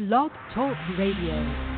Blog Talk Radio.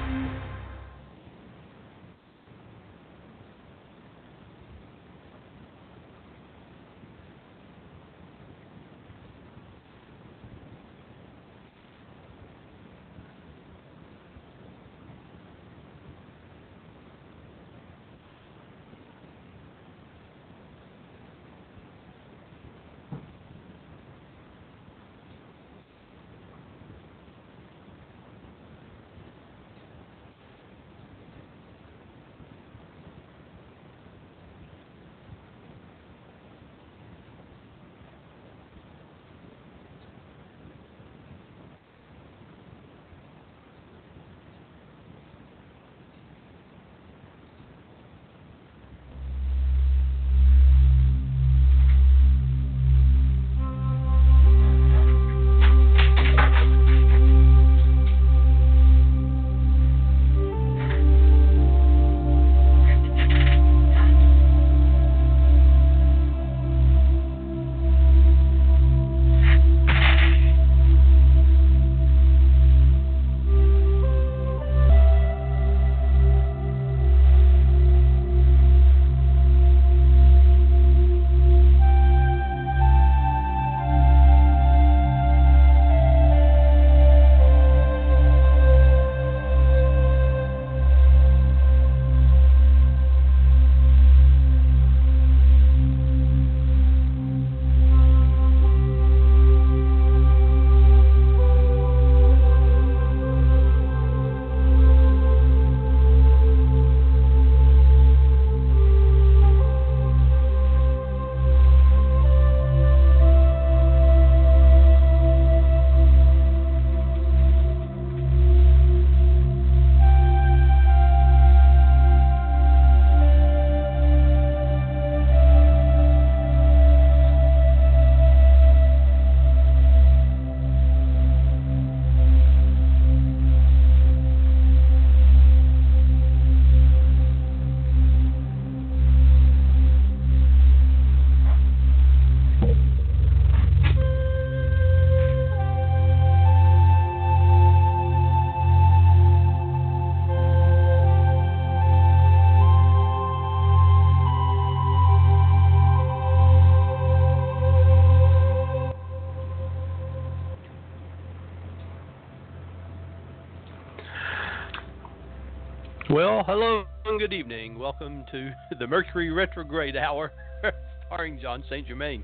Good evening. Welcome to the Mercury Retrograde Hour, starring Jon St. Germain.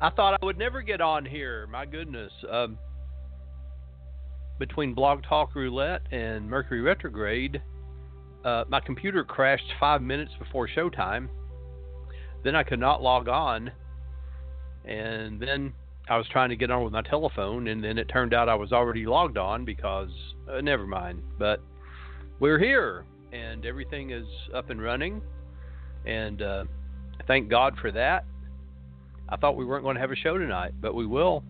I thought I would never get on here. My goodness. Um, between Blog Talk Roulette and Mercury Retrograde, uh, my computer crashed five minutes before showtime. Then I could not log on. And then I was trying to get on with my telephone, and then it turned out I was already logged on because, uh, never mind. But we're here and everything is up and running. And uh, thank God for that. I thought we weren't going to have a show tonight, but we will.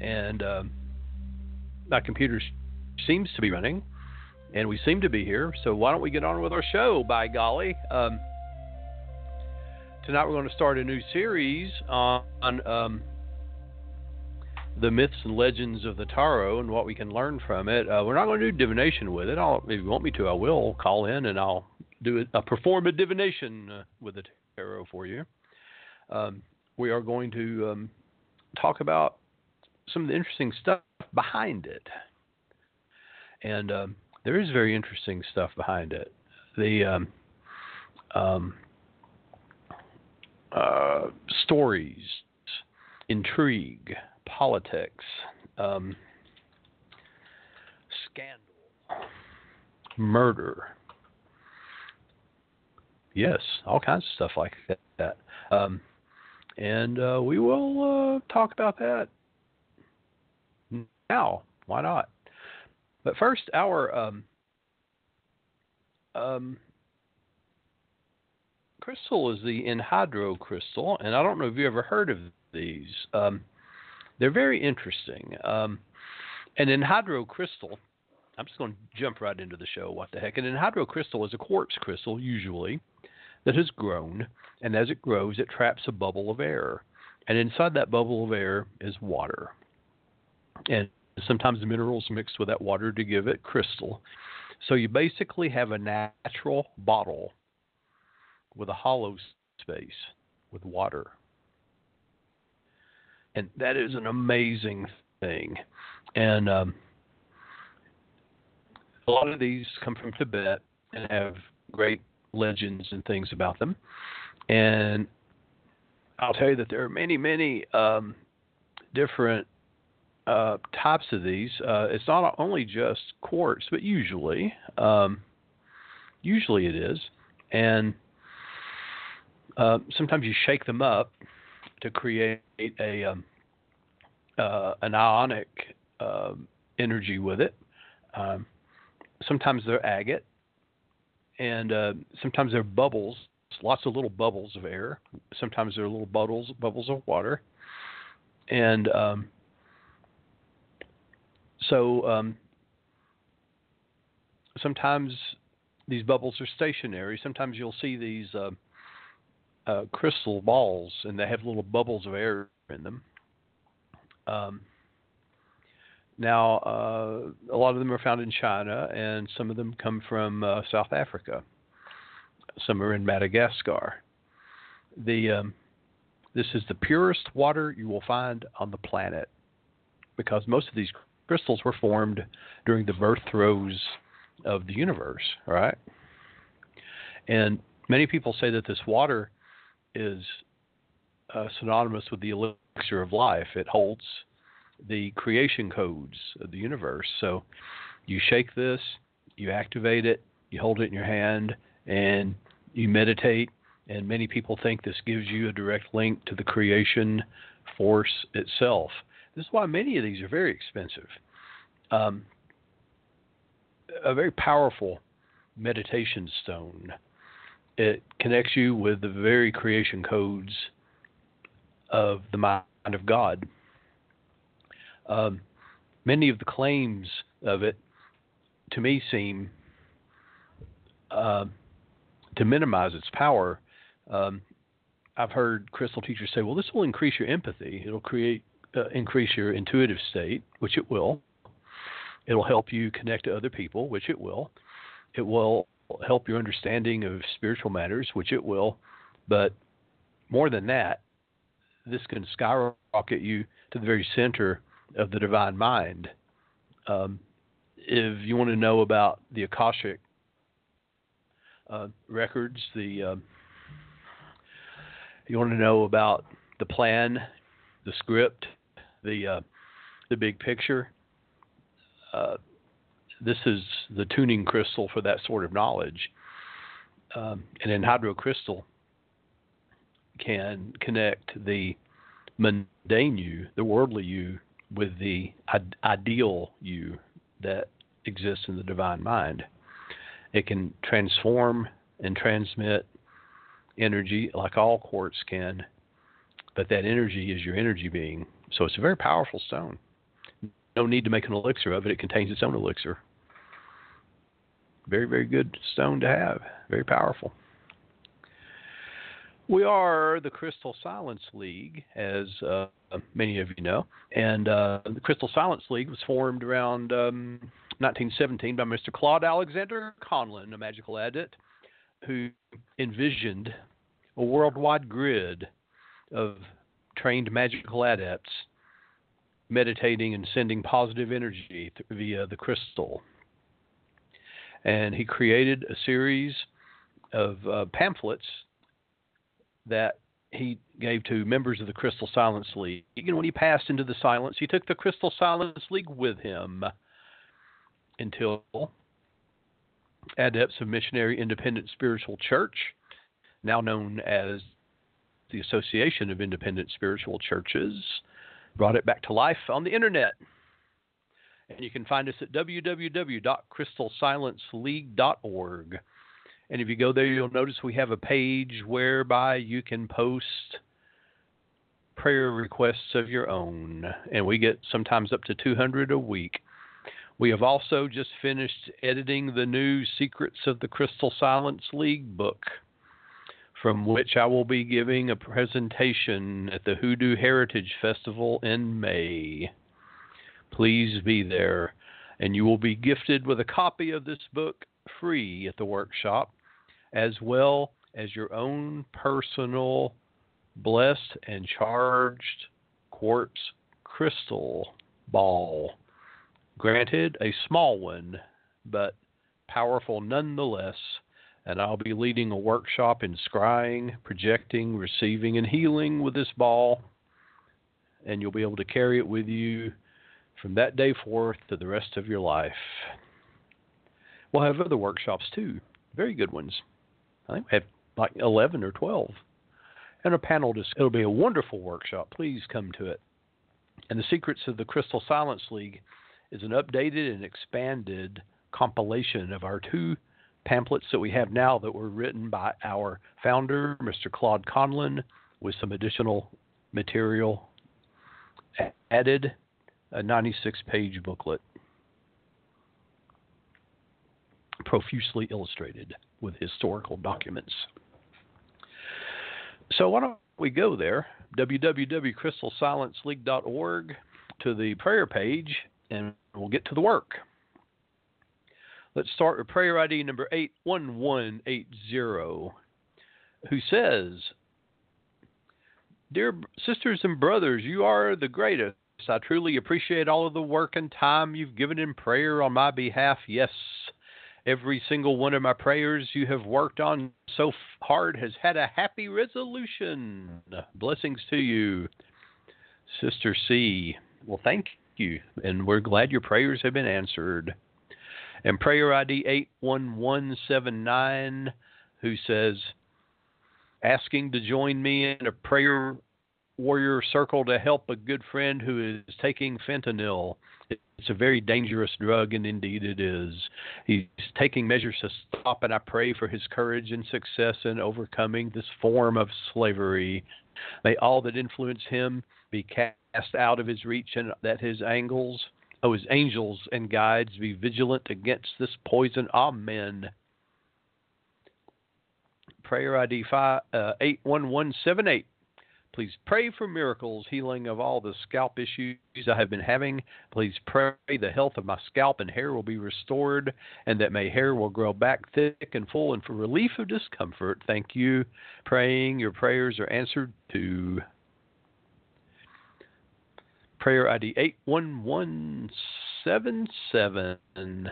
And uh, my computer seems to be running, and we seem to be here. So why don't we get on with our show? By golly. Um, tonight we're going to start a new series on, on um, the myths and legends of the tarot and what we can learn from it. Uh, we're not going to do divination with it. I'll, if you want me to, I will call in and I'll do it, uh, perform a divination uh, with the tarot for you. Um, we are going to um, talk about some of the interesting stuff behind it, and um, there is very interesting stuff behind it. The um, um, uh, stories, intrigue politics, um, scandal, murder. Yes, all kinds of stuff like that. Um, and uh, we will uh, talk about that now. Why not? But first, our um, um, crystal is the enhydro crystal, and I don't know if you ever heard of these. Um, they're very interesting. Um, and enhydro crystal, I'm just going to jump right into the show. What the heck? An enhydro crystal is a quartz crystal, usually, that has grown, and as it grows, it traps a bubble of air. And inside that bubble of air is water. And sometimes minerals mixed with that water to give it crystal. So you basically have a natural bottle with a hollow space with water. And that is an amazing thing. And um, a lot of these come from Tibet and have great legends and things about them. And I'll tell you that there are many, many um, different uh, types of these. Uh, it's not only just quartz, but usually, um, usually it is, and uh, sometimes you shake them up to create a um, uh, an ionic um, energy with it. Um, sometimes they're agate, and uh, sometimes they're bubbles, lots of little bubbles of air. Sometimes they're little bubbles bubbles of water, and um, so um, sometimes these bubbles are stationary. Sometimes you'll see these uh, uh, crystal balls, and they have little bubbles of air in them. Um, now, uh, a lot of them are found in China, and some of them come from uh, South Africa. Some are in Madagascar. The um, this is the purest water you will find on the planet, because most of these crystals were formed during the birth throes of the universe, right? And many people say that this water is uh, synonymous with the elixir of life. It holds the creation codes of the universe. So you shake this, you activate it, you hold it in your hand, and you meditate. And many people think this gives you a direct link to the creation force itself. This is why many of these are very expensive. Um, a very powerful meditation stone. It connects you with the very creation codes of the mind of God. Um, many of the claims of it, to me, seem uh, to minimize its power. Um, I've heard crystal teachers say, "Well, this will increase your empathy. It'll create uh, increase your intuitive state, which it will. It'll help you connect to other people, which it will. It will help your understanding of spiritual matters, which it will. But more than that, this can skyrocket you to the very center of the divine mind. Um, if you want to know about the Akashic uh, records, the uh, you want to know about the plan, the script, the uh, the big picture. Uh, this is the tuning crystal for that sort of knowledge. Um, and enhydro crystal can connect the mundane you, the worldly you, with the ideal you that exists in the divine mind. It can transform and transmit energy like all quartz can, but that energy is your energy being. So it's a very powerful stone no need to make an elixir of it. It contains its own elixir. Very, very good stone to have. Very powerful. We are the Crystal Silence League, as uh, many of you know, and uh, the Crystal Silence League was formed around um, 1917 by Mr. Claude Alexander Conlin, a magical adept, who envisioned a worldwide grid of trained magical adepts meditating and sending positive energy via the crystal. And he created a series of uh, pamphlets that he gave to members of the Crystal Silence League. And when he passed into the silence, he took the Crystal Silence League with him until Adepts of Missionary Independent Spiritual Church, now known as the Association of Independent Spiritual Churches, brought it back to life on the internet. And you can find us at www.crystalsilenceleague.org. And if you go there, you'll notice we have a page whereby you can post prayer requests of your own. And we get sometimes up to 200 a week. We have also just finished editing the new Secrets of the Crystal Silence League book from which I will be giving a presentation at the Hoodoo Heritage Festival in May. Please be there. And you will be gifted with a copy of this book free at the workshop, as well as your own personal blessed and charged quartz crystal ball. Granted, a small one, but powerful nonetheless. And I'll be leading a workshop in scrying, projecting, receiving, and healing with this ball. And you'll be able to carry it with you from that day forth to the rest of your life. We'll have other workshops too, very good ones. I think we have like 11 or 12. And a panel discussion. It'll be a wonderful workshop. Please come to it. And the Secrets of the Crystal Silence League is an updated and expanded compilation of our two pamphlets that we have now that were written by our founder, Mr. Claude Conlin, with some additional material added, a 96 page booklet, profusely illustrated with historical documents. So why don't we go there, www.crystalsilenceleague.org, to the prayer page, and we'll get to the work. Let's start with prayer ID number 81180, who says, Dear sisters and brothers, you are the greatest. I truly appreciate all of the work and time you've given in prayer on my behalf. Yes, every single one of my prayers you have worked on so hard has had a happy resolution. Blessings to you, Sister C. Well, thank you, and we're glad your prayers have been answered. And prayer ID 81179, who says, asking to join me in a prayer warrior circle to help a good friend who is taking fentanyl. It's a very dangerous drug, and indeed it is. He's taking measures to stop, and I pray for his courage and success in overcoming this form of slavery. May all that influence him be cast out of his reach, and that his angles, oh, his angels and guides be vigilant against this poison. Amen prayer ID uh, 81178. Please pray for miracles, healing of all the scalp issues I have been having. Please pray the health of my scalp and hair will be restored, and that my hair will grow back thick and full, and for relief of discomfort. Thank you. Praying your prayers are answered to prayer ID 81177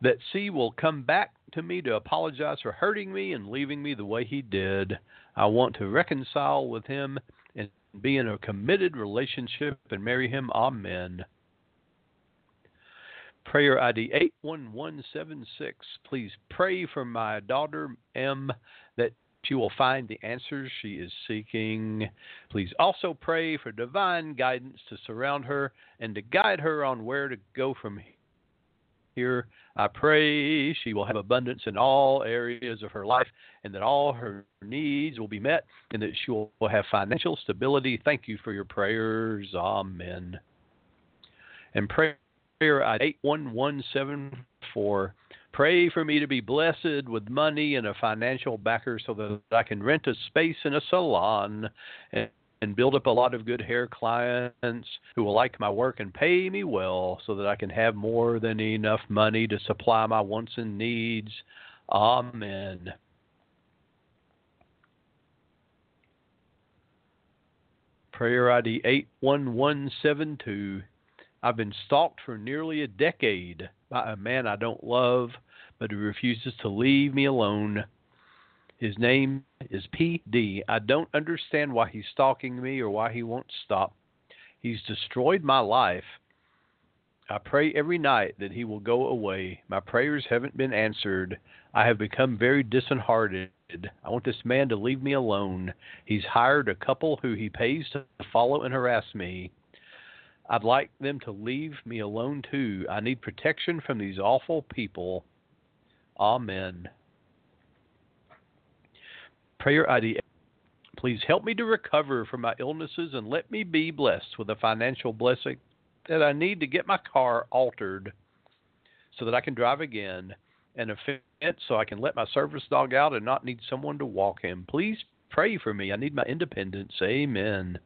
that C will come back to me to apologize for hurting me and leaving me the way he did. I want to reconcile with him and be in a committed relationship and marry him. Amen. Prayer ID 81176. Please pray for my daughter M that she will find the answers she is seeking. Please also pray for divine guidance to surround her and to guide her on where to go from here. I pray she will have abundance in all areas of her life and that all her needs will be met and that she will have financial stability. Thank you for your prayers. Amen. And prayer at 81174. Pray for me to be blessed with money and a financial backer so that I can rent a space in a salon and and build up a lot of good hair clients who will like my work and pay me well so that I can have more than enough money to supply my wants and needs. Amen. Prayer ID 81172. I've been stalked for nearly a decade by a man I don't love, but who refuses to leave me alone. His name is PD. I don't understand why he's stalking me or why he won't stop. He's destroyed my life. I pray every night that he will go away. My prayers haven't been answered. I have become very disheartened. I want this man to leave me alone. He's hired a couple who he pays to follow and harass me. I'd like them to leave me alone too. I need protection from these awful people. Amen. Prayer ID. Please help me to recover from my illnesses and let me be blessed with a financial blessing that I need to get my car altered so that I can drive again and a fence so I can let my service dog out and not need someone to walk him. Please pray for me. I need my independence. Amen.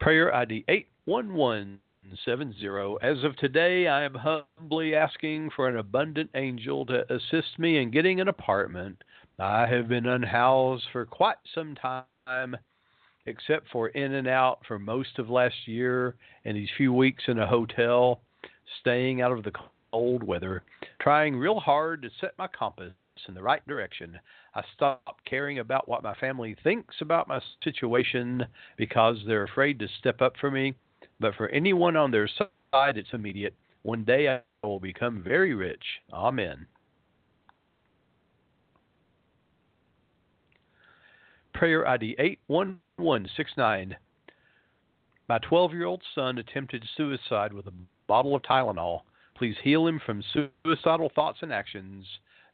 Prayer ID 811 81170. As of today, I am humbly asking for an abundant angel to assist me in getting an apartment. I have been unhoused for quite some time, except for in and out for most of last year and these few weeks in a hotel, staying out of the cold weather, trying real hard to set my compass in the right direction. I stop caring about what my family thinks about my situation because they're afraid to step up for me. But for anyone on their side, it's immediate. One day I will become very rich. Amen. Prayer ID 81169. My 12 year old son attempted suicide with a bottle of Tylenol. Please heal him from suicidal thoughts and actions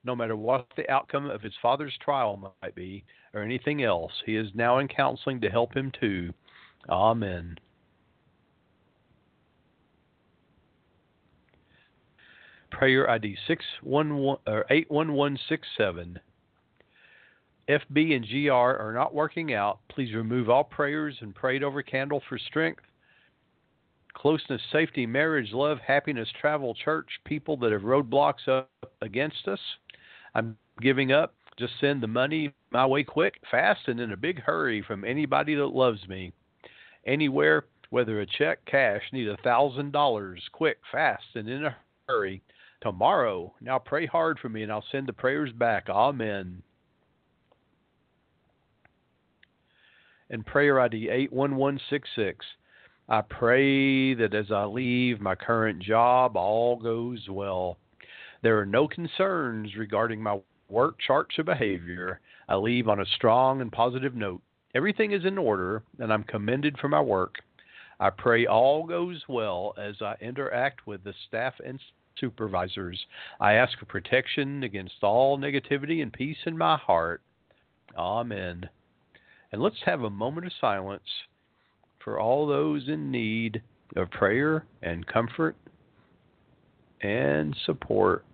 no matter what the outcome of his father's trial might be or anything else. He is now in counseling to help him too. Amen. Prayer ID 611 or 81167. FB and GR are not working out. Please remove all prayers and prayed over candle for strength, closeness, safety, marriage, love, happiness, travel, church, people that have roadblocks up against us. I'm giving up. Just send the money my way quick, fast, and in a big hurry from anybody that loves me. Anywhere, whether a check, cash, need a thousand dollars, quick, fast, and in a hurry. Tomorrow. Now pray hard for me and I'll send the prayers back. Amen. And prayer ID 81166. I pray that as I leave my current job, all goes well. There are no concerns regarding my work charts or behavior. I leave on a strong and positive note. Everything is in order, and I'm commended for my work. I pray all goes well as I interact with the staff and supervisors. I ask for protection against all negativity and peace in my heart. Amen. And let's have a moment of silence for all those in need of prayer and comfort and support.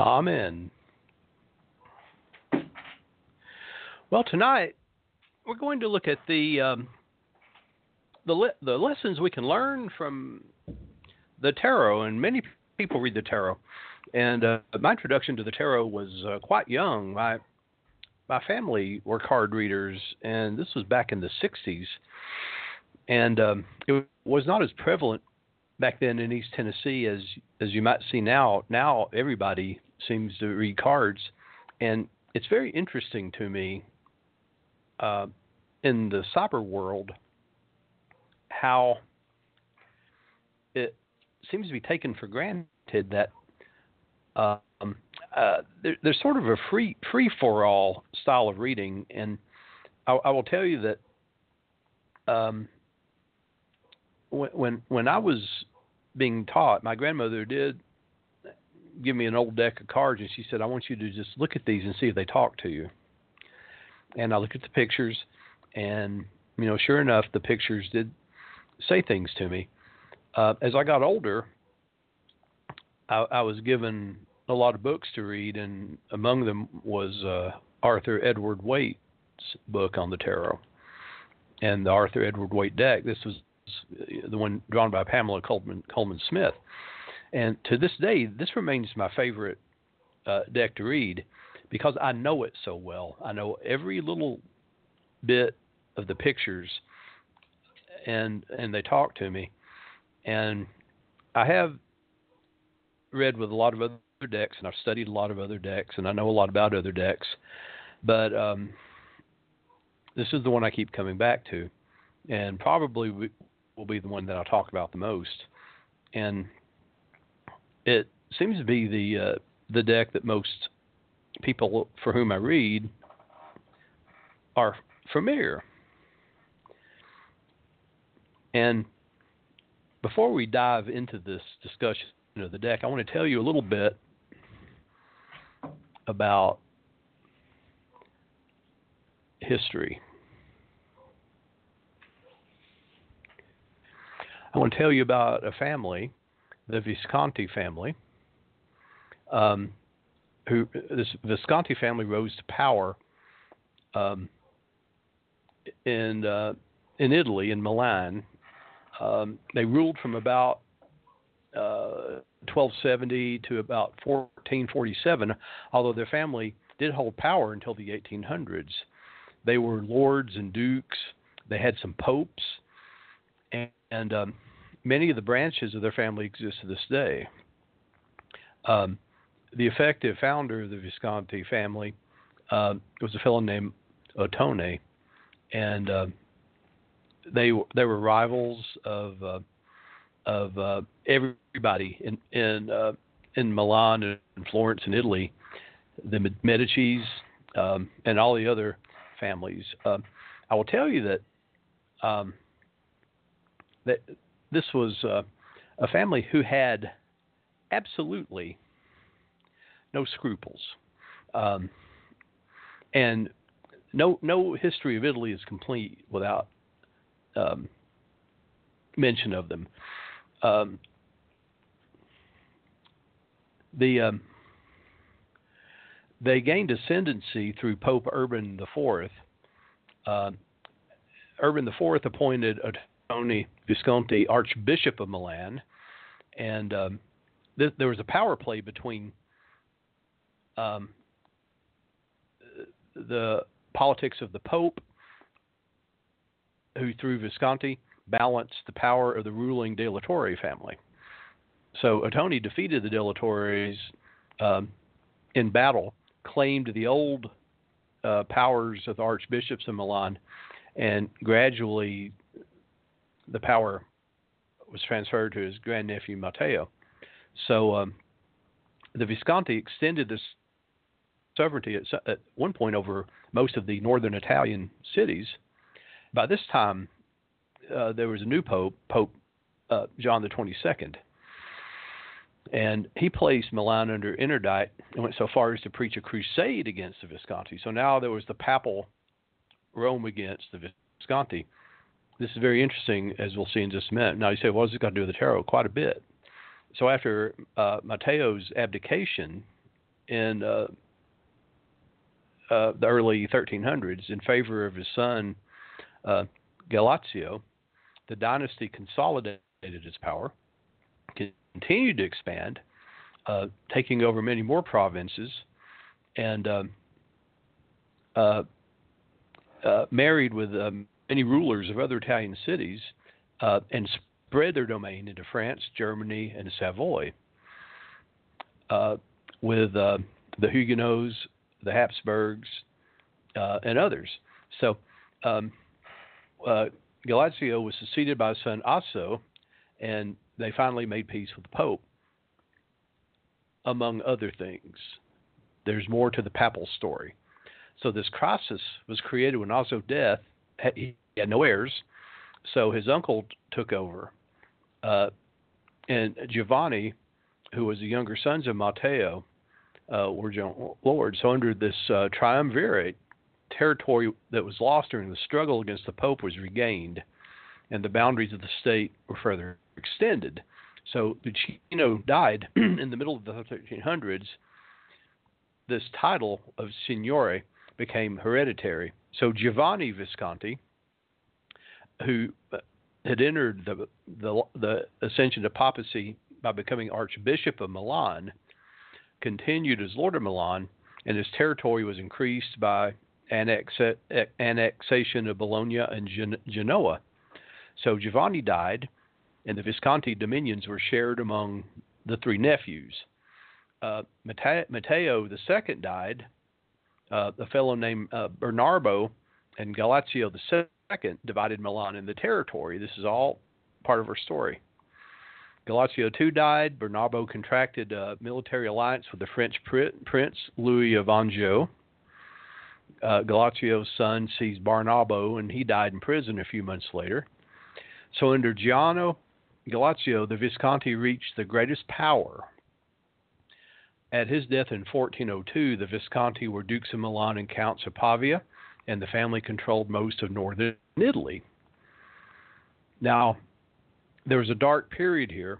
Amen. Well, tonight we're going to look at the um, the le- the lessons we can learn from the tarot, and many people read the tarot. And uh, my introduction to the tarot was uh, quite young. My my family were card readers, and this was back in the '60s, and um, it was not as prevalent back then in East Tennessee as as you might see now. Now everybody seems to read cards, and it's very interesting to me uh, in the cyber world how it seems to be taken for granted that um, uh, there, there's sort of a free free for all style of reading, and I, I will tell you that um, when, when when I was being taught, my grandmother did give me an old deck of cards, and she said, "I want you to just look at these and see if they talk to you." And I looked at the pictures, and you know, sure enough, the pictures did say things to me. Uh, as I got older, I, I was given a lot of books to read, and among them was uh, Arthur Edward Waite's book on the tarot, and the Arthur Edward Waite deck. This was the one drawn by Pamela Coleman, Colman Smith, and to this day, this remains my favorite uh, deck to read because I know it so well. I know every little bit of the pictures, and and they talk to me, and I have read with a lot of other decks, and I've studied a lot of other decks, and I know a lot about other decks, but um, this is the one I keep coming back to, and probably will be the one that I'll talk about the most, and it seems to be the uh, the deck that most people for whom I read are familiar. And before we dive into this discussion of the deck, I want to tell you a little bit about history. I want to tell you about a family, the Visconti family, um, who this Visconti family rose to power um, in uh, in Italy in Milan. Um, they ruled from about uh, 1270 to about 1447, although their family did hold power until the 1800s. They were lords and dukes. They had some popes, and, and um, many of the branches of their family exist to this day. Um, the effective founder of the Visconti family uh, was a fellow named Ottone, and uh, they they were rivals of uh, of uh, everybody in in uh, in Milan and Florence and Italy, the Medici's um, and all the other families. Um, I will tell you that um, that this was uh, a family who had absolutely no scruples, um, and no no history of Italy is complete without um, mention of them. Um, the um, they gained ascendancy through Pope Urban IV. Uh, Urban IV appointed Ottone Visconti Archbishop of Milan, and um, th- there was a power play between um, the politics of the Pope, who through Visconti balanced the power of the ruling De La Torre family. So Ottone defeated the De La Torres um, in battle, claimed the old uh, powers of the archbishops of Milan, and gradually the power was transferred to his grandnephew Matteo. So um, the Visconti extended this sovereignty at, at, one point over most of the northern Italian cities. By this time, uh, there was a new pope, Pope uh, John the Twenty Second, and he placed Milan under interdict and went so far as to preach a crusade against the Visconti. So now there was the papal Rome against the Visconti. This is very interesting, as we'll see in just a minute. Now you say, what does it got to do with the tarot? Quite a bit. So after uh, Matteo's abdication in uh, uh, the early 1300s in favor of his son uh, Galeazzo, the dynasty consolidated its power, continued to expand, uh, taking over many more provinces, and um, uh, married with um, many rulers of other Italian cities, uh, and spread their domain into France, Germany, and Savoy. Uh, with uh, the Huguenots, the Habsburgs, and others. So um, Galeazzo was succeeded by his son Azzo, and they finally made peace with the Pope, among other things. there's more to the papal story. So this crisis was created when Osso's death. He had no heirs, so his uncle took over. Uh, and Giovanni, who was the younger sons of Matteo, uh, were general lords. So under this uh, triumvirate, territory that was lost during the struggle against the Pope was regained, and the boundaries of the state were further extended. So Guicino died in the middle of the 1300s. This title of Signore became hereditary. So Giovanni Visconti, who uh, had entered the, the, the ascension to papacy by becoming Archbishop of Milan, continued as Lord of Milan, and his territory was increased by annexa- annexation of Bologna and Gen- Genoa. So Giovanni died, and the Visconti dominions were shared among the three nephews. Uh, Matteo II died. Uh, a fellow named uh, Bernardo and Galeazzo II divided Milan in the territory. This is all part of her story. Galeazzo II died. Bernardo contracted a military alliance with the French prince Louis of Anjou. Uh, Galeazzo's son seized Bernardo, and he died in prison a few months later. So under Gian Galeazzo, the Visconti reached the greatest power. At his death in 1402, the Visconti were dukes of Milan and counts of Pavia, and the family controlled most of northern Italy. Now, there was a dark period here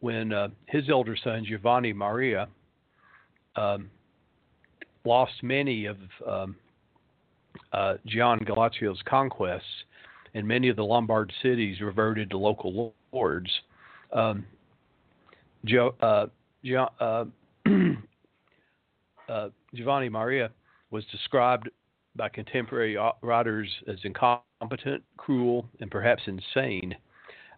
when uh, his elder son Giovanni Maria um, lost many of um, uh, Gian Galeazzo's conquests, and many of the Lombard cities reverted to local lords. Um, jo, uh, jo, uh, Giovanni Maria was described by contemporary writers as incompetent, cruel, and perhaps insane.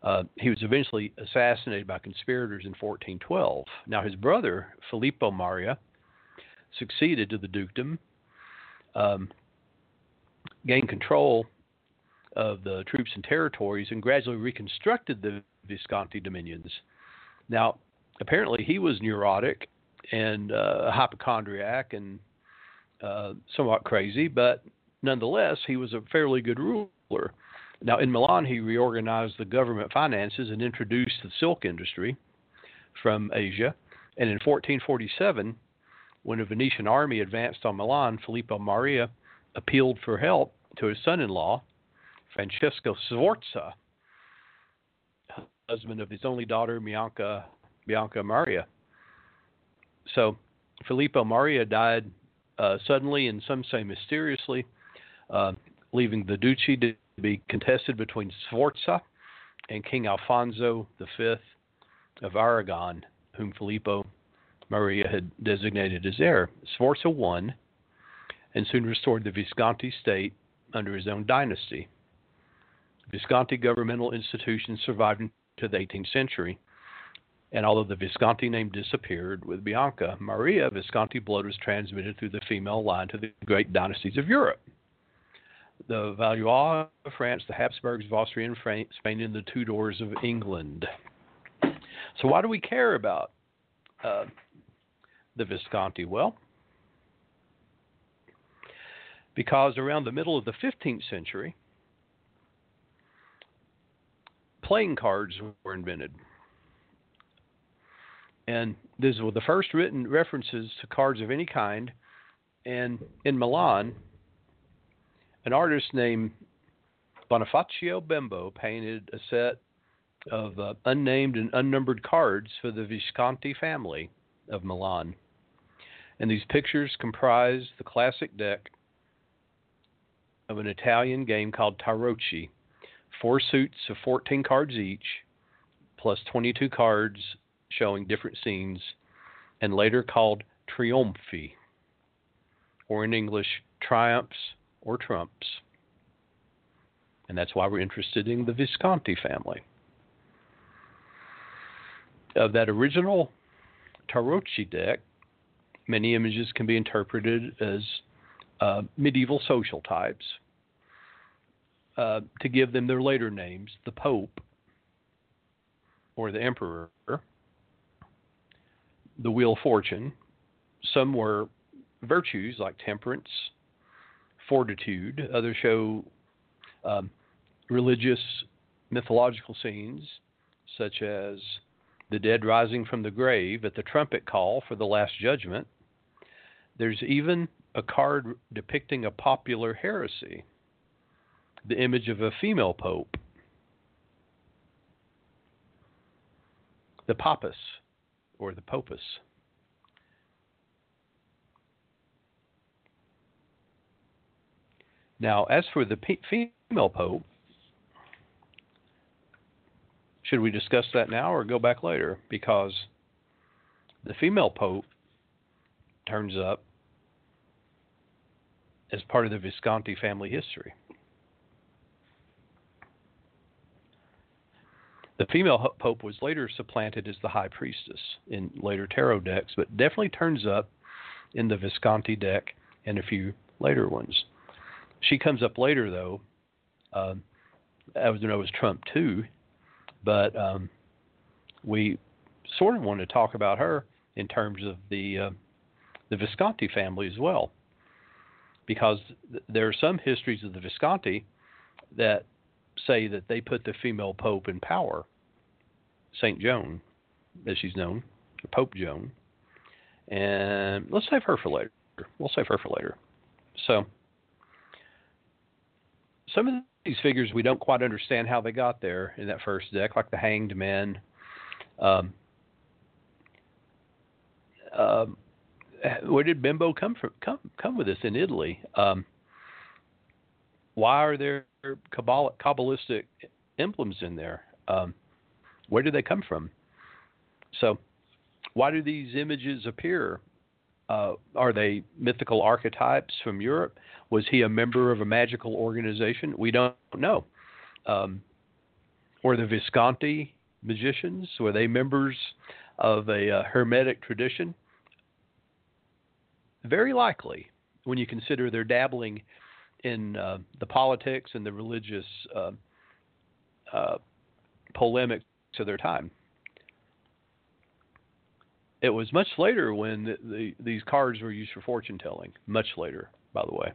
Uh, he was eventually assassinated by conspirators in 1412. Now, his brother, Filippo Maria, succeeded to the dukedom, um, gained control of the troops and territories, and gradually reconstructed the Visconti dominions. Now, apparently, he was neurotic and uh, a hypochondriac and uh, somewhat crazy, but nonetheless, he was a fairly good ruler. Now, in Milan, he reorganized the government finances and introduced the silk industry from Asia. And in 1447, when a Venetian army advanced on Milan, Filippo Maria appealed for help to his son in law, Francesco Sforza, husband of his only daughter, Bianca, Bianca Maria. So Filippo Maria died uh, suddenly and some say mysteriously, uh, leaving the duchy to be contested between Sforza and King Alfonso V of Aragon, whom Filippo Maria had designated as heir. Sforza won and soon restored the Visconti state under his own dynasty. Visconti governmental institutions survived into the 18th century, and although the Visconti name disappeared with Bianca, Maria Visconti blood was transmitted through the female line to the great dynasties of Europe the Valois of France, the Habsburgs of Austria and Spain, and the Tudors of England. So, why do we care about uh, the Visconti? Well, because around the middle of the 15th century, playing cards were invented. And these were the first written references to cards of any kind. And in Milan, an artist named Bonifacio Bembo painted a set of uh, unnamed and unnumbered cards for the Visconti family of Milan. And these pictures comprise the classic deck of an Italian game called Tarocchi. Four suits of 14 cards each, plus 22 cards showing different scenes, and later called Trionfi, or in English, Triumphs or Trumps. And that's why we're interested in the Visconti family. Of that original Tarocchi deck, many images can be interpreted as uh, medieval social types uh, to give them their later names the Pope or the Emperor, the Wheel of Fortune, some were virtues like temperance, fortitude. Others show um, religious, mythological scenes, such as the dead rising from the grave at the trumpet call for the Last Judgment. There's even a card depicting a popular heresy, the image of a female pope, the Papus or the Popus. Now, as for the female pope, should we discuss that now or go back later? Because the female pope turns up as part of the Visconti family history. The female pope was later supplanted as the high priestess in later tarot decks, but definitely turns up in the Visconti deck and a few later ones. She comes up later, though. Um, I was going know was Trump too, but um, we sort of want to talk about her in terms of the uh, the Visconti family as well, because th- there are some histories of the Visconti that say that they put the female pope in power, Saint Joan, as she's known, Pope Joan, and let's save her for later. We'll save her for later. So some of these figures we don't quite understand how they got there in that first deck, like the Hanged Men. Um, um, where did Bimbo come from? Come come with us in Italy? Um, why are there kabbalistic emblems in there? Um, where do they come from? So, why do these images appear? Uh, are they mythical archetypes from Europe? Was he a member of a magical organization? We don't know. Um, were the Visconti magicians? Were they members of a uh, Hermetic tradition? Very likely, when you consider their dabbling in uh, the politics and the religious uh, uh polemics of their time. It was much later when the, the, these cards were used for fortune telling. Much later, by the way.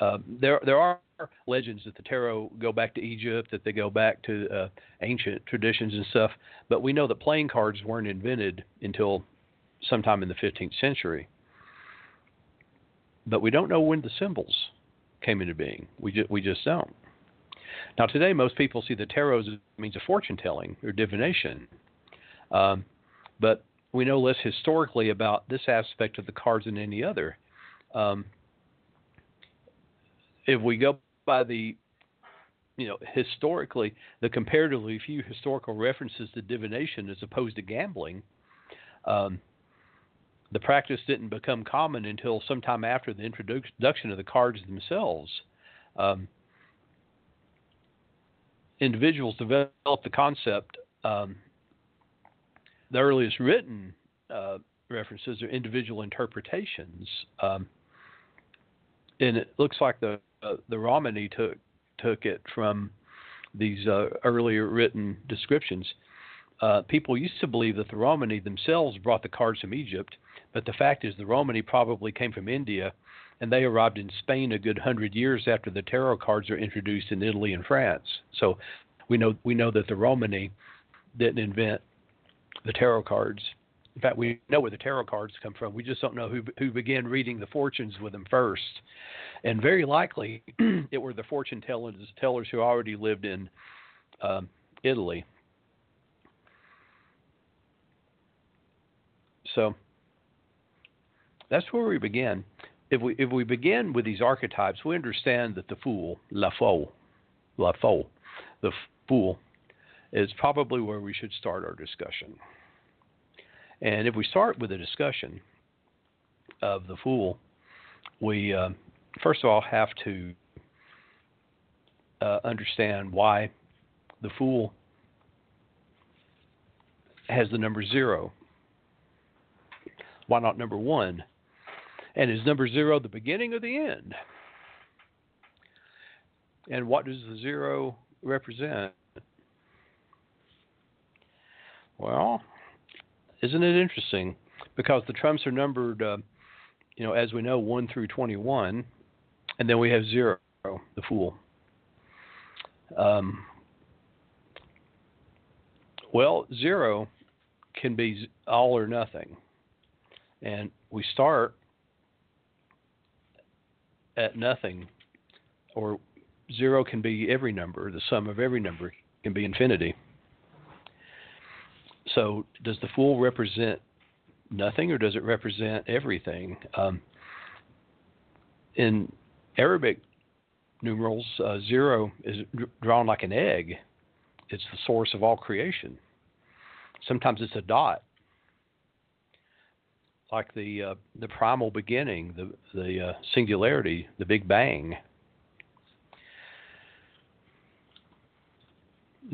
Uh, there there are legends that the tarot go back to Egypt, that they go back to uh, ancient traditions and stuff. But we know that playing cards weren't invented until sometime in the 15th century. But we don't know when the symbols came into being. We just we just don't. Now today, most people see the tarot as a means of fortune telling or divination, um, but we know less historically about this aspect of the cards than any other. Um, if we go by the you know historically the comparatively few historical references to divination as opposed to gambling um, the practice didn't become common until sometime after the introduction of the cards themselves um, individuals developed the concept um, the earliest written uh, references are individual interpretations um, and it looks like the uh, the Romani took took it from these uh, earlier written descriptions. Uh, people used to believe that the Romani themselves brought the cards from Egypt, but the fact is the Romani probably came from India, and they arrived in Spain a good hundred years after the tarot cards were introduced in Italy and France. So we know we know that the Romani didn't invent the tarot cards. In fact, we know where the tarot cards come from. We just don't know who who began reading the fortunes with them first and very likely it were the fortune tellers, tellers who already lived in um, Italy. So that's where we begin. If we if we begin with these archetypes, we understand that the fool, la fool, la fool, the fool, is probably where we should start our discussion. And if we start with a discussion of the fool, we uh, first of all have to uh, understand why the fool has the number zero. Why not number one? And is number zero the beginning or the end? And what does the zero represent? Well, isn't it interesting? because the trumps are numbered, uh, you know, as we know, one through twenty-one, and then we have zero, the fool. Um, well, zero can be all or nothing, and we start at nothing, or zero can be every number. The sum of every number can be infinity. So, does the fool represent nothing, or does it represent everything? Um, in Arabic numerals, uh, zero is drawn like an egg. It's the source of all creation. Sometimes it's a dot, like the uh, the primal beginning, the the uh, singularity, the Big Bang.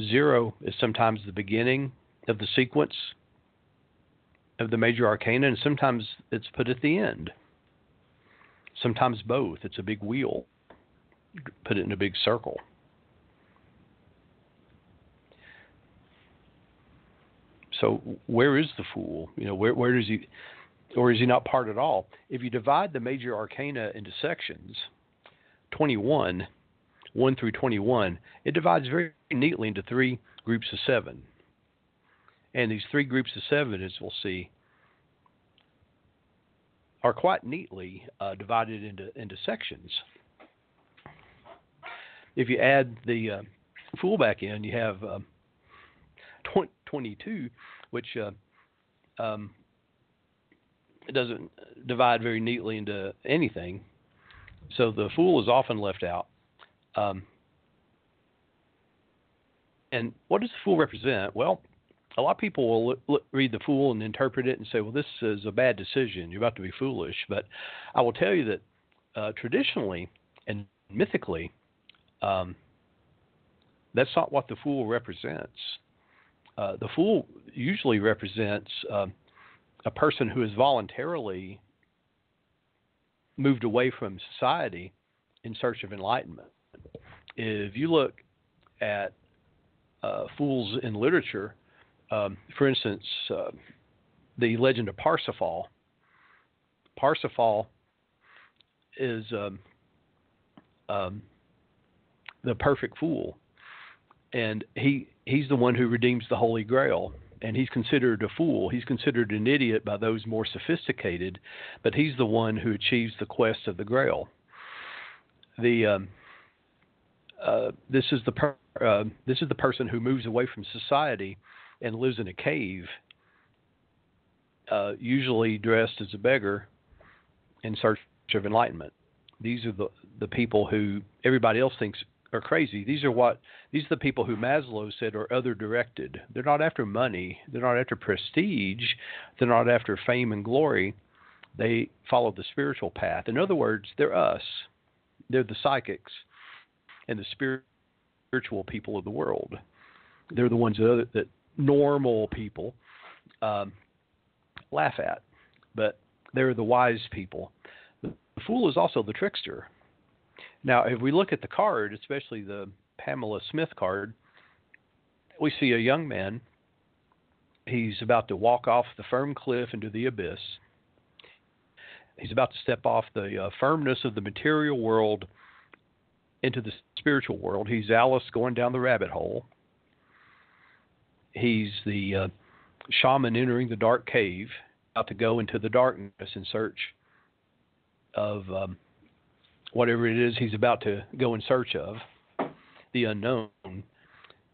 Zero is sometimes the beginning of the sequence of the major arcana, and sometimes it's put at the end. Sometimes both. It's a big wheel. Put it in a big circle. So where is the fool? You know, where where does he or is he not part at all? If you divide the major arcana into sections, 21, 1 through 21, it divides very neatly into three groups of seven. And these three groups of seven, as we'll see, are quite neatly uh, divided into, into sections. If you add the uh, fool back in, you have uh, 20, 22, which uh, um, doesn't divide very neatly into anything. So the fool is often left out. Um, and what does the fool represent? Well, a lot of people will look, look, read the fool and interpret it and say, well, this is a bad decision. You're about to be foolish. But I will tell you that uh, traditionally and mythically, um, that's not what the fool represents. Uh, the fool usually represents uh, a person who has voluntarily moved away from society in search of enlightenment. If you look at uh, fools in literature, um, for instance, uh, the legend of Parsifal. Parsifal is um, um, the perfect fool, and he he's the one who redeems the Holy Grail. And he's considered a fool. He's considered an idiot by those more sophisticated, but he's the one who achieves the quest of the Grail. The um, uh, this is the per, uh, this is the person who moves away from society and lives in a cave, uh, usually dressed as a beggar in search of enlightenment. These are the the people who everybody else thinks are crazy. These are what these are the people who Maslow said are other directed. They're not after money. They're not after prestige. They're not after fame and glory. They follow the spiritual path. In other words, they're us. They're the psychics and the spiritual people of the world. They're the ones that, that normal people um, laugh at, but they're the wise people. The fool is also the trickster. Now, if we look at the card, especially the Pamela Smith card, we see a young man. He's about to walk off the firm cliff into the abyss. He's about to step off the uh, firmness of the material world into the spiritual world. He's Alice going down the rabbit hole. He's the uh, shaman entering the dark cave, about to go into the darkness in search of um, whatever it is he's about to go in search of, the unknown.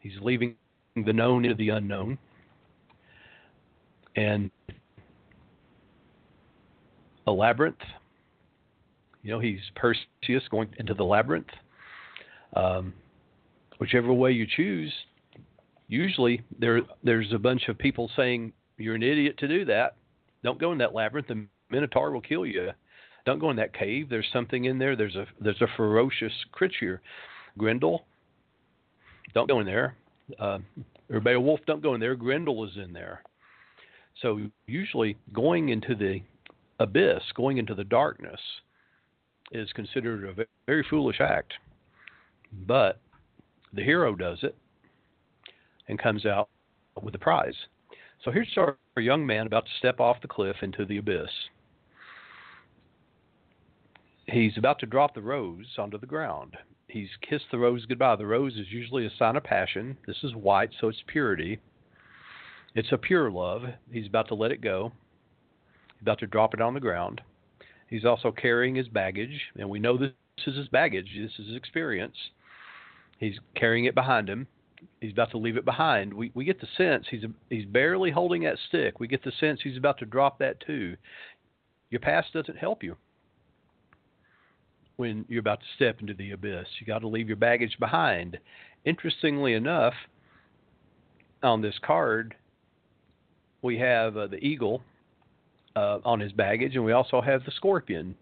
He's leaving the known into the unknown. And a labyrinth. You know, he's Perseus going into the labyrinth. Um, whichever way you choose, usually there there's a bunch of people saying you're an idiot to do that. Don't go in that labyrinth. The Minotaur will kill you. Don't go in that cave. There's something in there. There's a there's a ferocious creature. Grendel. Don't go in there. Uh, or Beowulf. Don't go in there. Grendel is in there. So usually going into the abyss, going into the darkness, is considered a very foolish act. But the hero does it and comes out with a prize. So here's our young man about to step off the cliff into the abyss. He's about to drop the rose onto the ground. He's kissed the rose goodbye. The rose is usually a sign of passion. This is white, so it's purity. It's a pure love. He's about to let it go. He's about to drop it on the ground. He's also carrying his baggage, and we know this is his baggage. This is his experience. He's carrying it behind him. He's about to leave it behind. We we get the sense he's he's barely holding that stick. We get the sense he's about to drop that too. Your past doesn't help you when you're about to step into the abyss. You got to leave your baggage behind. Interestingly enough, on this card, we have uh, the eagle uh, on his baggage, and we also have the scorpion.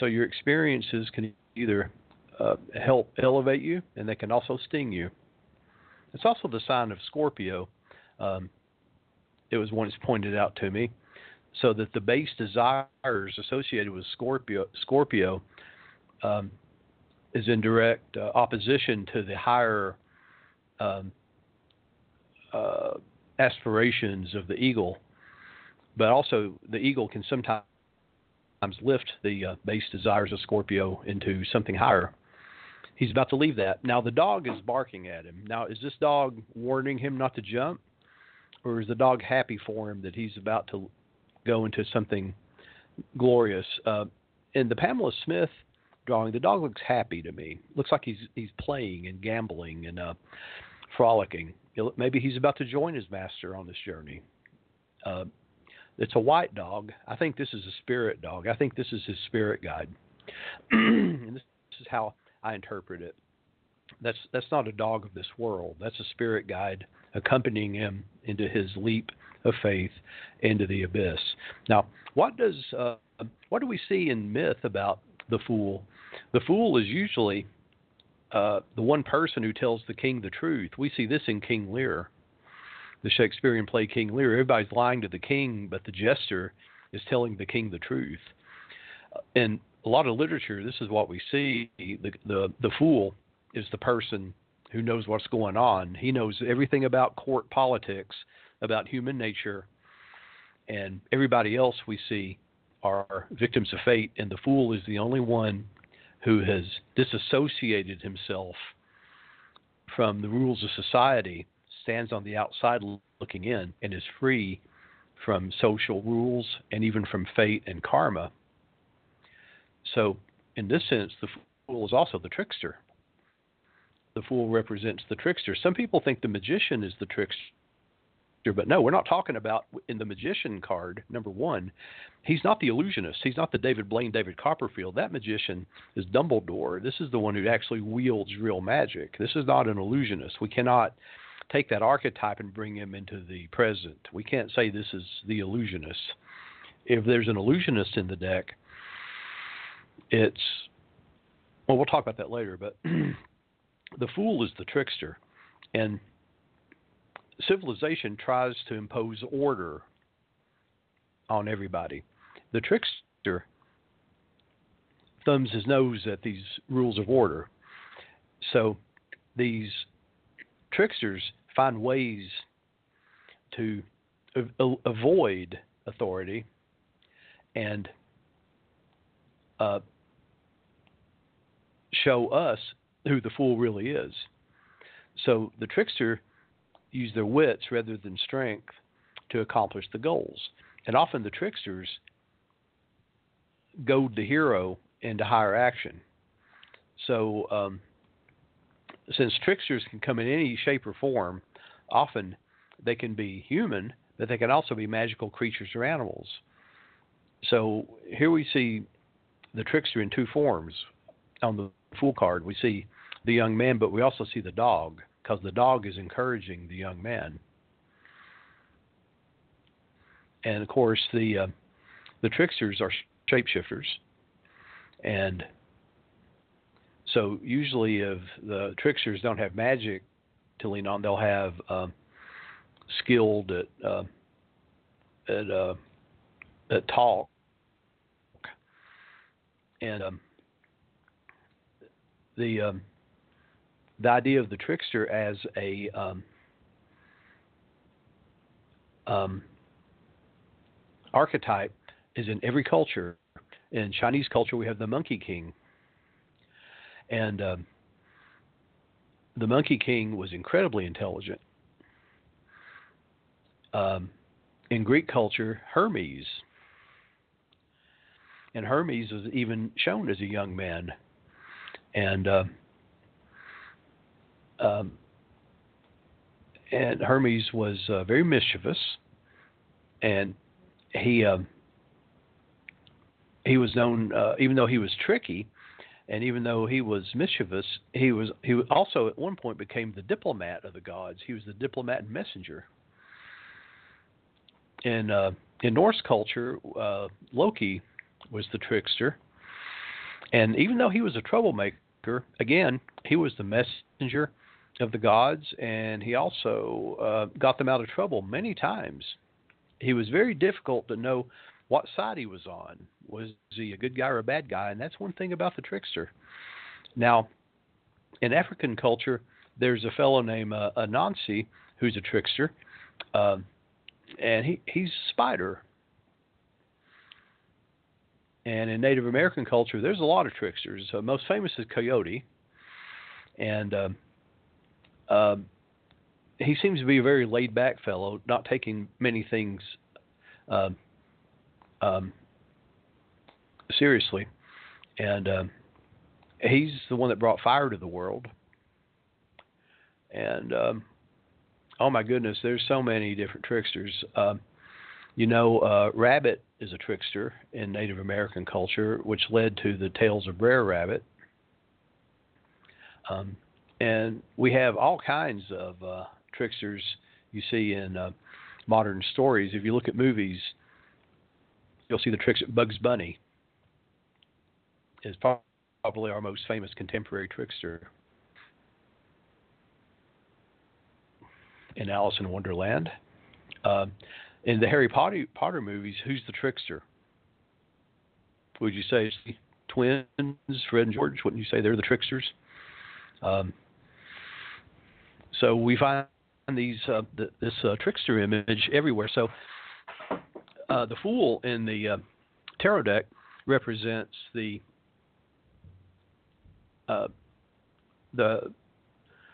So your experiences can either uh, help elevate you, and they can also sting you. It's also the sign of Scorpio. Um, it was once pointed out to me, so that the base desires associated with Scorpio, Scorpio um, is in direct uh, opposition to the higher um, uh, aspirations of the eagle, but also the eagle can sometimes lift the uh, base desires of Scorpio into something higher. He's about to leave that. Now the dog is barking at him. Now is this dog warning him not to jump, or is the dog happy for him that he's about to go into something glorious? Uh, in the Pamela Smith drawing, the dog looks happy to me. Looks like he's he's playing and gambling and uh, frolicking. Maybe he's about to join his master on this journey. Uh, it's a white dog. I think this is a spirit dog. I think this is his spirit guide. and this is how I interpret it. That's that's not a dog of this world. That's a spirit guide accompanying him into his leap of faith into the abyss. Now, what does uh, what do we see in myth about the fool? The fool is usually uh, the one person who tells the king the truth. We see this in King Lear, the Shakespearean play King Lear. Everybody's lying to the king, but the jester is telling the king the truth. In a lot of literature, this is what we see. The, the, the fool is the person who knows what's going on. He knows everything about court politics, about human nature, and everybody else we see are victims of fate, and the fool is the only one who has disassociated himself from the rules of society, stands on the outside looking in, and is free from social rules and even from fate and karma. So, in this sense, the fool is also the trickster. The fool represents the trickster. Some people think the magician is the trickster but no, we're not talking about in the magician card, number one. He's not the illusionist. He's not the David Blaine, David Copperfield. That magician is Dumbledore. This is the one who actually wields real magic. This is not an illusionist. We cannot take that archetype and bring him into the present. We can't say this is the illusionist. If there's an illusionist in the deck, it's well, we'll talk about that later. But the fool is the trickster, and civilization tries to impose order on everybody. The trickster thumbs his nose at these rules of order. So these tricksters find ways to avoid authority and uh, show us who the fool really is. So the trickster use their wits rather than strength to accomplish the goals. And often the tricksters goad the hero into higher action. So, um, since tricksters can come in any shape or form, often they can be human, but they can also be magical creatures or animals. So here we see the trickster in two forms. On the Fool card, we see the young man, but we also see the dog because the dog is encouraging the young man. And of course, the uh, the tricksters are shapeshifters, and so usually, if the tricksters don't have magic to lean on, they'll have um, skilled at uh, at uh, at talk, and um, the um, the idea of the trickster as a um, um, archetype is in every culture. In Chinese culture, we have the Monkey King, and um, the Monkey King was incredibly intelligent. Um, in Greek culture, Hermes, and Hermes was even shown as a young man, and uh, um, and Hermes was uh, very mischievous, and he um, he was known, uh, even though he was tricky, and even though he was mischievous, he was he also at one point became the diplomat of the gods. He was the diplomat and messenger. In uh, in Norse culture, uh, Loki was the trickster, and even though he was a troublemaker, again he was the messenger of the gods, and he also uh, got them out of trouble many times. He was very difficult to know what side he was on. Was he a good guy or a bad guy? And that's one thing about the trickster. Now, in African culture, there's a fellow named uh, Anansi who's a trickster, uh, and he he's a spider. And in Native American culture, there's a lot of tricksters. Uh, most famous is Coyote, and uh, uh, he seems to be a very laid back fellow, not taking many things uh, um, seriously. And uh, he's the one that brought fire to the world. And um, oh my goodness, there's so many different tricksters. Um, you know, uh, Rabbit is a trickster in Native American culture, which led to the Tales of Brer Rabbit. Um, and we have all kinds of uh, tricksters you see in uh, modern stories. If you look at movies, you'll see the tricks Bugs Bunny is probably our most famous contemporary trickster. In Alice in Wonderland, uh, in the Harry Potter, Potter movies, who's the trickster? Would you say twins, Fred and George? Wouldn't you say they're the tricksters? Um, so we find these uh, th- this uh, trickster image everywhere. So uh, the fool in the uh, tarot deck represents the uh, the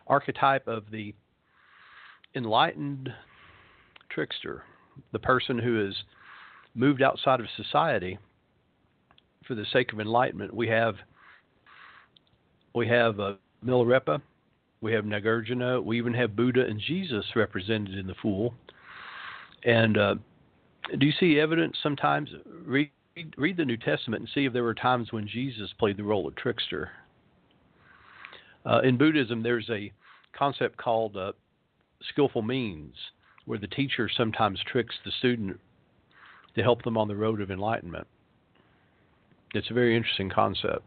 archetype of the enlightened trickster, the person who has moved outside of society for the sake of enlightenment. We have we have uh, Milarepa, we have Nagarjuna, we even have Buddha and Jesus represented in the Fool. And uh, do you see evidence sometimes? Read, read the New Testament and see if there were times when Jesus played the role of trickster. Uh, in Buddhism, there's a concept called uh, skillful means, where the teacher sometimes tricks the student to help them on the road of enlightenment. It's a very interesting concept.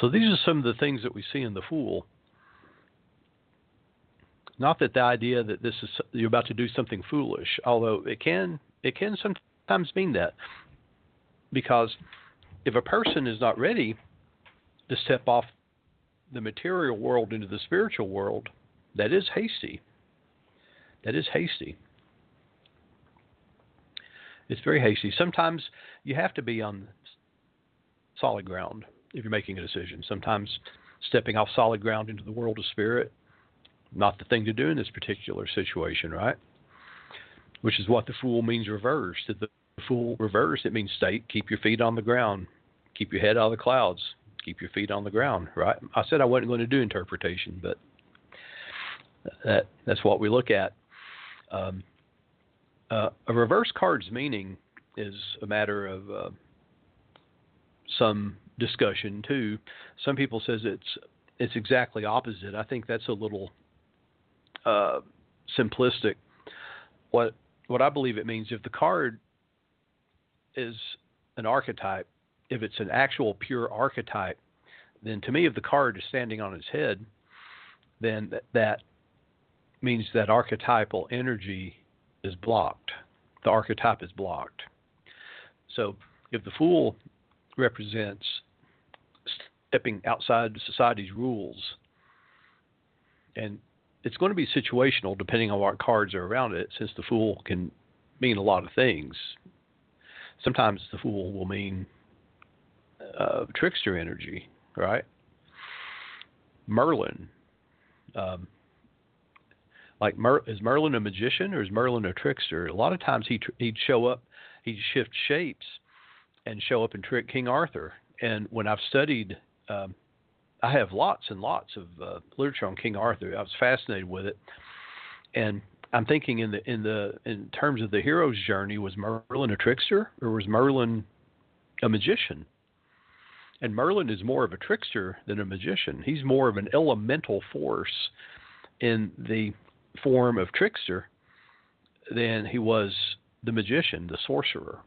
So these are some of the things that we see in the Fool. Not that the idea that this is you're about to do something foolish, although it can it can sometimes mean that, because if a person is not ready to step off the material world into the spiritual world, that is hasty. That is hasty. It's very hasty. Sometimes you have to be on solid ground if you're making a decision. Sometimes stepping off solid ground into the world of spirit, not the thing to do in this particular situation, right? Which is what the fool means reversed. The fool reversed, it means state, keep your feet on the ground, keep your head out of the clouds, keep your feet on the ground, right? I said I wasn't going to do interpretation, but that that's what we look at. Um, uh, a reverse card's meaning is a matter of uh, some discussion too. Some people says it's it's exactly opposite. I think that's a little uh, simplistic. What what I believe it means if the card is an archetype, if it's an actual pure archetype, then to me, if the card is standing on its head, then that, that means that archetypal energy is blocked. The archetype is blocked. So if the fool represents stepping outside society's rules and it's going to be situational depending on what cards are around it, since the Fool can mean a lot of things. Sometimes the Fool will mean uh, trickster energy, right? Merlin. Um, like Mer- is Merlin a magician or is Merlin a trickster? A lot of times he tr- he'd show up, he'd shift shapes, and show up and trick King Arthur. And when I've studied, um, I have lots and lots of uh, literature on King Arthur. I was fascinated with it, and I'm thinking in the in the in terms of the hero's journey, was Merlin a trickster or was Merlin a magician? And Merlin is more of a trickster than a magician. He's more of an elemental force in the form of trickster than he was the magician, the sorcerer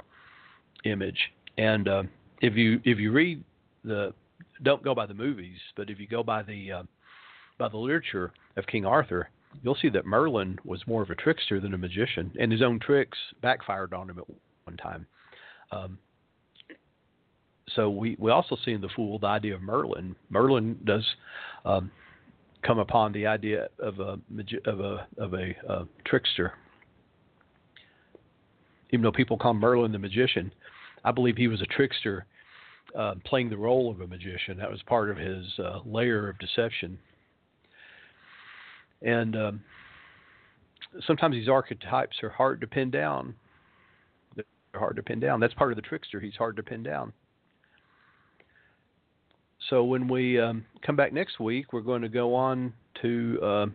image. And uh, if you if you read the don't go by the movies, but if you go by the uh, by the literature of King Arthur, you'll see that Merlin was more of a trickster than a magician, and his own tricks backfired on him at one time. Um, so we, we also see in the Fool the idea of Merlin. Merlin does um, come upon the idea of a of a of a uh, trickster. Even though people call Merlin the magician, I believe he was a trickster uh, playing the role of a magician. That was part of his uh, layer of deception. And um, sometimes these archetypes are hard to pin down. They're hard to pin down. That's part of the trickster. He's hard to pin down. So when we um, come back next week, we're going to go on to uh,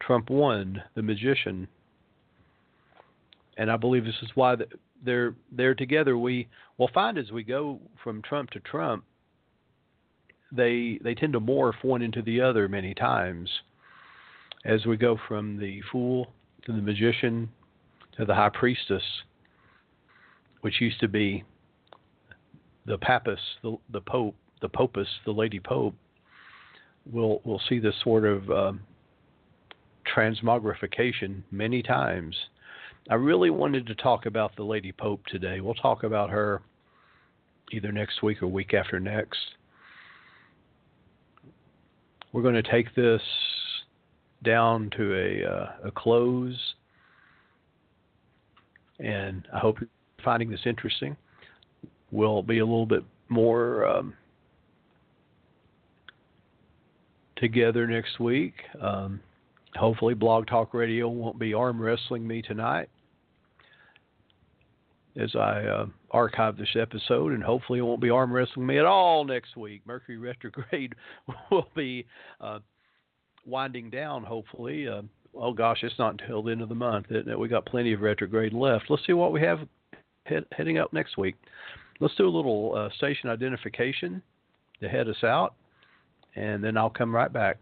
Trump one, the magician, and I believe this is why they're they're together. We will find as we go from Trump to Trump, they they tend to morph one into the other many times. As we go from the fool to the magician to the high priestess, which used to be the papist, the, the pope, the popus, the lady pope, we'll we'll see this sort of um, transmogrification many times. I really wanted to talk about the lady pope today. We'll talk about her either next week or week after next. We're going to take this down to a uh, a close, and I hope you're finding this interesting. We'll be a little bit more. Um, together next week. Um, hopefully, Blog Talk Radio won't be arm wrestling me tonight as I uh, archive this episode, and hopefully, it won't be arm wrestling me at all next week. Mercury retrograde will be uh, winding down, hopefully. Uh, oh gosh, it's not until the end of the month. We got plenty of retrograde left. Let's see what we have head, heading up next week. Let's do a little uh, station identification to head us out and then I'll come right back.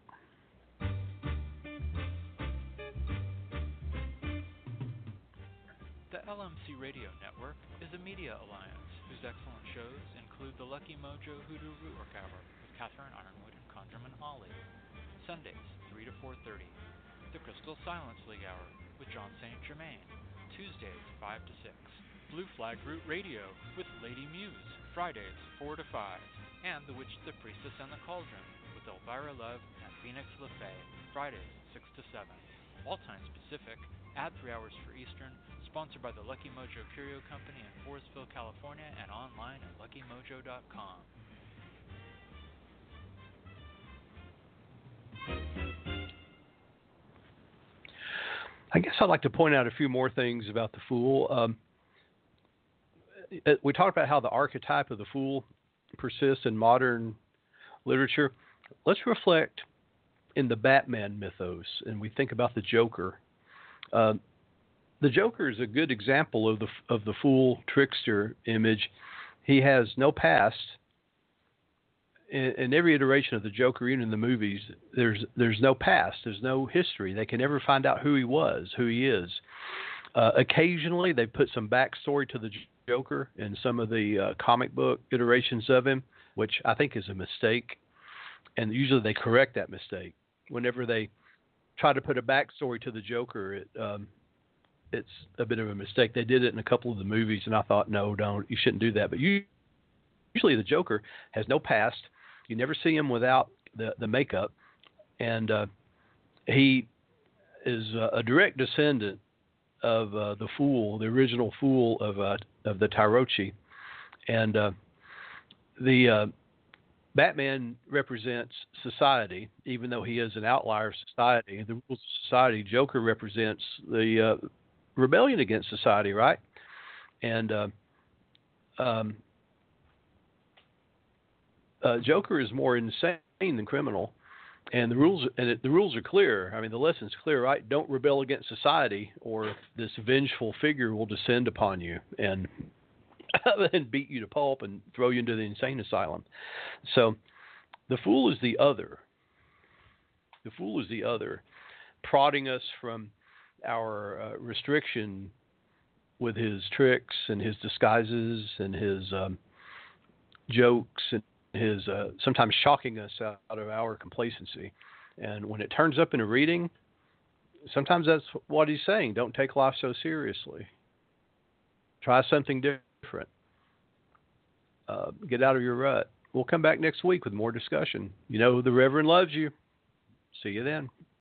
Lucky Mojo Hoodoo Rootwork Hour with Catherine Yronwode and Conjurman Ollie, Sundays 3 to 4.30, the Crystal Silence League Hour with Jon St. Germain, Tuesdays 5 to 6, Blue Flag Root Radio with Lady Muse, Fridays 4 to 5, and The Witch, the Priestess, and the Cauldron with Elvira Love and Phoenix LeFae, Fridays 6 to 7. All times Pacific, add 3 hours for Eastern, sponsored by the Lucky Mojo Curio Company in Forestville, California, and online at luckymojo.com. I guess I'd like to point out a few more things about the Fool. Um, we talked about how the archetype of the Fool persists in modern literature let's reflect in the Batman mythos and we think about the Joker. Uh, the Joker is a good example of the of the fool trickster image. He has no past. In, in, every iteration of the Joker, even in the movies, there's there's no past. There's no history. They can never find out who he was, who he is. Uh, occasionally, they put some backstory to the Joker in some of the uh, comic book iterations of him, which I think is a mistake and usually they correct that mistake whenever they try to put a backstory to the Joker. It, um, it's a bit of a mistake. They did it in a couple of the movies, and I thought, no, don't, you shouldn't do that. But you, usually the Joker has no past. You never see him without the the makeup, and uh, he is a direct descendant of uh, the Fool, the original Fool of uh, of the Tarocchi, and uh, the uh, Batman represents society, even though he is an outlier of society. The rules of society. Joker represents the uh, rebellion against society, right? And uh, um, uh, Joker is more insane than criminal, and the rules and it, the rules are clear. I mean, the lesson's clear, right? Don't rebel against society, or this vengeful figure will descend upon you and and beat you to pulp and throw you into the insane asylum. So, the fool is the other. The fool is the other, prodding us from our uh, restriction with his tricks and his disguises and his um, jokes and his uh, sometimes shocking us out, of our complacency. And when it turns up in a reading, sometimes that's what he's saying. Don't take life so seriously. Try something different. Uh, get out of your rut. We'll come back next week with more discussion. You know, the Reverend loves you. See you then.